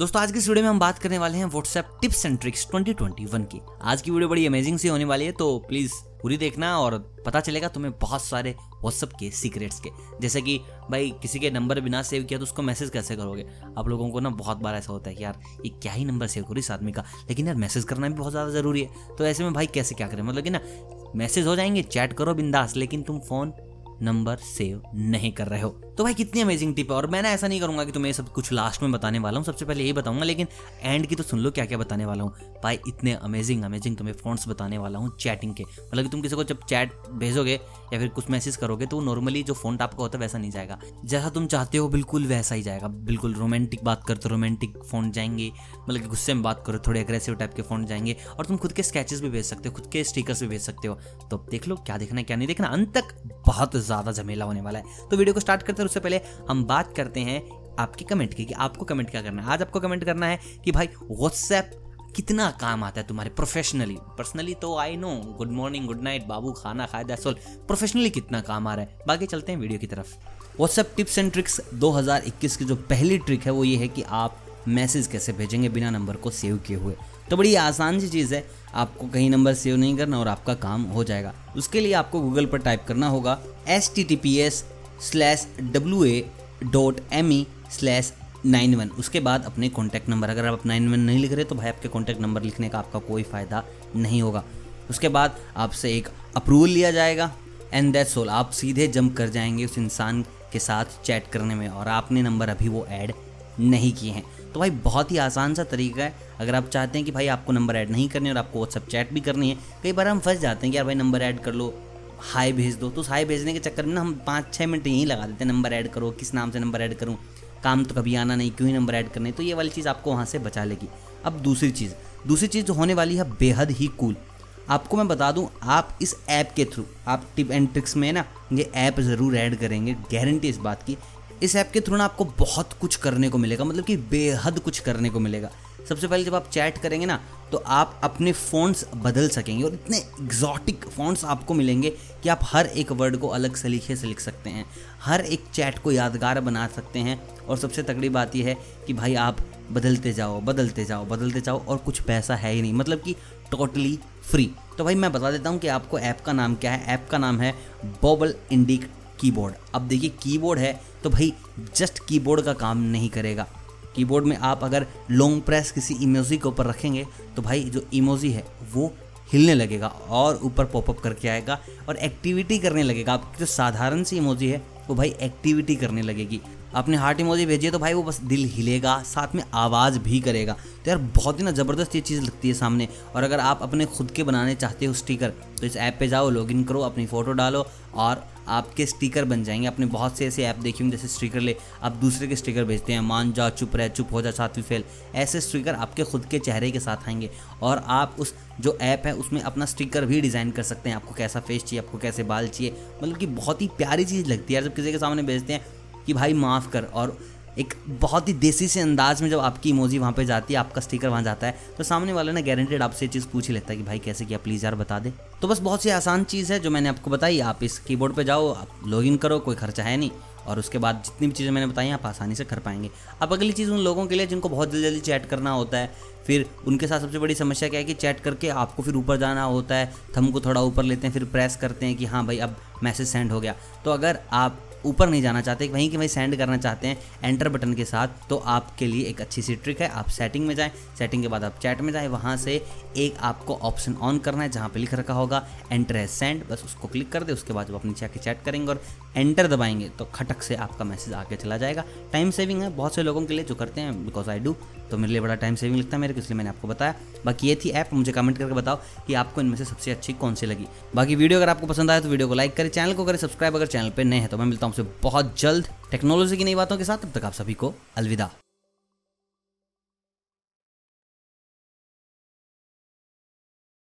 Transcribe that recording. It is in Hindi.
दोस्तों, आज की वीडियो में हम बात करने वाले हैं व्हाट्सएप टिप्स एंड ट्रिक्स 2021 की। आज की वीडियो बड़ी अमेजिंग सी होने वाली है तो प्लीज़ पूरी देखना और पता चलेगा तुम्हें बहुत सारे व्हाट्सएप के सीक्रेट्स के। जैसे कि भाई, किसी के नंबर बिना सेव किया तो उसको मैसेज कैसे करोगे? आप लोगों को ना बहुत बार ऐसा होता है कि यार, ये क्या ही नंबर सेव करो इस आदमी का? लेकिन यार मैसेज करना भी बहुत ज़्यादा ज़रूरी है। तो ऐसे में भाई, कैसे क्या करें? मतलब कि ना मैसेज हो जाएँगे चैट करो बिंदास, लेकिन तुम फ़ोन नंबर सेव नहीं कर रहे हो। तो भाई कितनी अमेजिंग टिप है। और मैंने ऐसा नहीं करूँगा कि तुम्हें सब कुछ लास्ट में बताने वाला हूँ, सबसे पहले यही बताऊँगा, लेकिन एंड की तो सुन लो क्या क्या बताने वाला हूँ। भाई इतने अमेजिंग अमेजिंग तुम्हें फोन्स बताने वाला हूँ चैटिंग के। मतलब कि तुम किसी को जब चैट भेजोगे या फिर कुछ मैसेज करोगे तो नॉर्मली जो फ़ोन आपका होता है वैसा नहीं जाएगा। जैसा तुम चाहते हो बिल्कुल वैसा ही जाएगा। बिल्कुल रोमांटिक बात करते रोमांटिक फ़ोन जाएँगे। मतलब कि गुस्से में बात करो, थोड़े अग्रेसिव टाइप के फ़ोन जाएँगे। और तुम खुद के स्केचेस भी भेज सकते हो, खुद के स्टिकर्स भी भेज सकते हो। तो देख लो क्या देखना क्या नहीं देखना। अंत तक बहुत ज़्यादा झमेला होने वाला है। तो वीडियो को स्टार्ट करते हैं उससे पहले हम बात करते हैं आपके कमेंट की कि आपको कमेंट क्या करना है। आज आपको कमेंट करना है कि भाई व्हाट्सएप कितना काम आता है तुम्हारे प्रोफेशनली पर्सनली तो I know good morning good night बाबू, खाना खाए दैट्स ऑल प्रोफेशनली कितना काम आ रहा है। बाकी चलते हैं वीडियो की तरफ़। व्हाट्सएप टिप्स एंड ट्रिक्स 2021 की जो पहली ट्रिक है, वो ये है कि आप मैसेज कैसे भेजेंगे बिना नंबर को सेव किए हुए। तो बड़ी आसान सी चीज़ है। आपको कहीं नंबर सेव नहीं करना और आपका काम हो जाएगा। उसके लिए आपको गूगल पर टाइप करना होगा S T T P S slash W A dot M E slash nine one. उसके बाद अपने कॉन्टैक्ट नंबर अगर आप नाइन वन नहीं लिख रहे तो भाई आपके कॉन्टैक्ट नंबर लिखने का आपका कोई फ़ायदा नहीं होगा। उसके बाद आपसे एक अप्रूवल लिया जाएगा एंड दैट्स ऑल आप सीधे जंप कर जाएँगे उस इंसान के साथ चैट करने में और आपने नंबर अभी वो ऐड नहीं किए हैं। तो भाई, बहुत ही आसान सा तरीका है। अगर आप चाहते हैं कि भाई आपको नंबर ऐड नहीं करने और आपको व्हाट्सअप चैट भी करनी है, कई बार हम फंस जाते हैं कि यार भाई नंबर ऐड कर लो हाई भेज दो। तो उस हाई भेजने के चक्कर में ना हम पाँच छः मिनट यहीं लगा देते हैं, नंबर ऐड करो, किस नाम से नंबर ऐड करूँ, काम तो कभी आना नहीं, क्यों ही नंबर ऐड करने तो ये वाली चीज़ आपको वहाँ से बचा लेगी। अब दूसरी चीज़ दूसरी चीज़ जो होने वाली है, बेहद ही कूल आपको मैं बता दूँ, आप इस ऐप के थ्रू आप टिप एंड ट्रिक्स में ना, ये ऐप ज़रूर ऐड करेंगे गारंटी इस बात की इस ऐप के थ्रू ना आपको बहुत कुछ करने को मिलेगा मतलब कि बेहद कुछ करने को मिलेगा। सबसे पहले जब आप चैट करेंगे ना तो आप अपने फ़ॉन्ट्स बदल सकेंगे और इतने एग्जॉटिक फ़ॉन्ट्स आपको मिलेंगे कि आप हर एक वर्ड को अलग सलीके से लिख सकते हैं, हर एक चैट को यादगार बना सकते हैं और सबसे तगड़ी बात यह है कि भाई आप बदलते जाओ बदलते जाओ बदलते जाओ और कुछ पैसा है ही नहीं मतलब कि टोटली फ्री तो भाई मैं बता देता हूँ कि आपको ऐप का नाम क्या है? ऐप का नाम है बॉबल इंडिक कीबोर्ड। अब देखिए, कीबोर्ड है तो भाई जस्ट कीबोर्ड का काम नहीं करेगा। कीबोर्ड में आप अगर लॉन्ग प्रेस किसी इमोजी के ऊपर रखेंगे तो भाई जो इमोजी है, वो हिलने लगेगा और ऊपर पॉपअप करके आएगा और एक्टिविटी करने लगेगा। आपकी जो साधारण सी इमोजी है, वो भाई एक्टिविटी करने लगेगी। आपने हार्ट इमोजी भेजिए तो भाई वो बस दिल हिलेगा, साथ में आवाज़ भी करेगा। तो यार, बहुत ही ना ज़बरदस्त ये चीज़ लगती है सामने। और अगर आप अपने खुद के बनाने चाहते हो स्टिकर तो इस ऐप पे जाओ लॉगिन करो, अपनी फ़ोटो डालो और आपके स्टिकर बन जाएँगे। आपने बहुत से ऐसे ऐप देखे होंगे जैसे स्टिकर ले, आप दूसरे के स्टिकर भेजते हैं, मान जा, चुप रह, चुप हो जा, साथ फेल। ऐसे स्टिकर आपके खुद के चेहरे के साथ आएँगे और आप उस जो ऐप है उसमें अपना स्टिकर भी डिज़ाइन कर सकते हैं। आपको कैसा फेस चाहिए, आपको कैसे बाल चाहिए मतलब कि बहुत ही प्यारी चीज़ लगती है जब किसी के सामने भेजते हैं कि भाई माफ़ कर और एक बहुत ही देसी से अंदाज में जब आपकी इमोजी वहाँ पे जाती है, आपका स्टिकर वहाँ जाता है तो सामने वाले ना गारंटेड आपसे ये चीज़ पूछ ही लेता है कि भाई कैसे किया प्लीज़ यार बता दे। तो बस बहुत सी आसान चीज़ है जो मैंने आपको बताई, आप इस कीबोर्ड पे जाओ, आप लॉगिन करो, कोई खर्चा है नहीं, और उसके बाद जितनी भी चीज़ें मैंने बताई आप आसानी से कर पाएँगे। अब अगली चीज़ उन लोगों के लिए जिनको बहुत जल्दी जल्दी चैट करना होता है, फिर उनके साथ सबसे बड़ी समस्या क्या है कि चैट करके आपको फिर ऊपर जाना होता है थम को थोड़ा ऊपर लेते हैं, फिर प्रेस करते हैं कि हाँ भाई, अब मैसेज सेंड हो गया। तो अगर आप ऊपर नहीं जाना चाहते, वहीं कि वहीं सेंड करना चाहते हैं एंटर बटन के साथ तो आपके लिए एक अच्छी सी ट्रिक है। आप सेटिंग में जाएँ सेटिंग के बाद आप चैट में जाएँ, वहाँ से एक आपको ऑप्शन ऑन करना है, जहाँ पे लिख रखा होगा एंटर है सेंड बस उसको क्लिक कर दे, उसके बाद जब अपनी नीचे चैट करेंगे और एंटर दबाएँगे तो खटक से आपका मैसेज आके चला जाएगा। टाइम सेविंग है, बहुत से लोगों के लिए जो करते हैं बिकॉज़ आई डू तो मेरे लिए बड़ा टाइम सेविंग लगता है मेरे को, इसलिए मैंने आपको बताया। बाकी ये थी ऐप मुझे कमेंट करके बताओ कि आपको इनमें से सबसे अच्छी कौन सी लगी। बाकी वीडियो अगर आपको पसंद आए तो वीडियो को लाइक करें चैनल को करें सब्सक्राइब अगर चैनल पर नए हैं तो मैं मिलता हूँ बहुत जल्द टेक्नोलॉजी की नई बातों के साथ। तब तक आप सभी को अलविदा।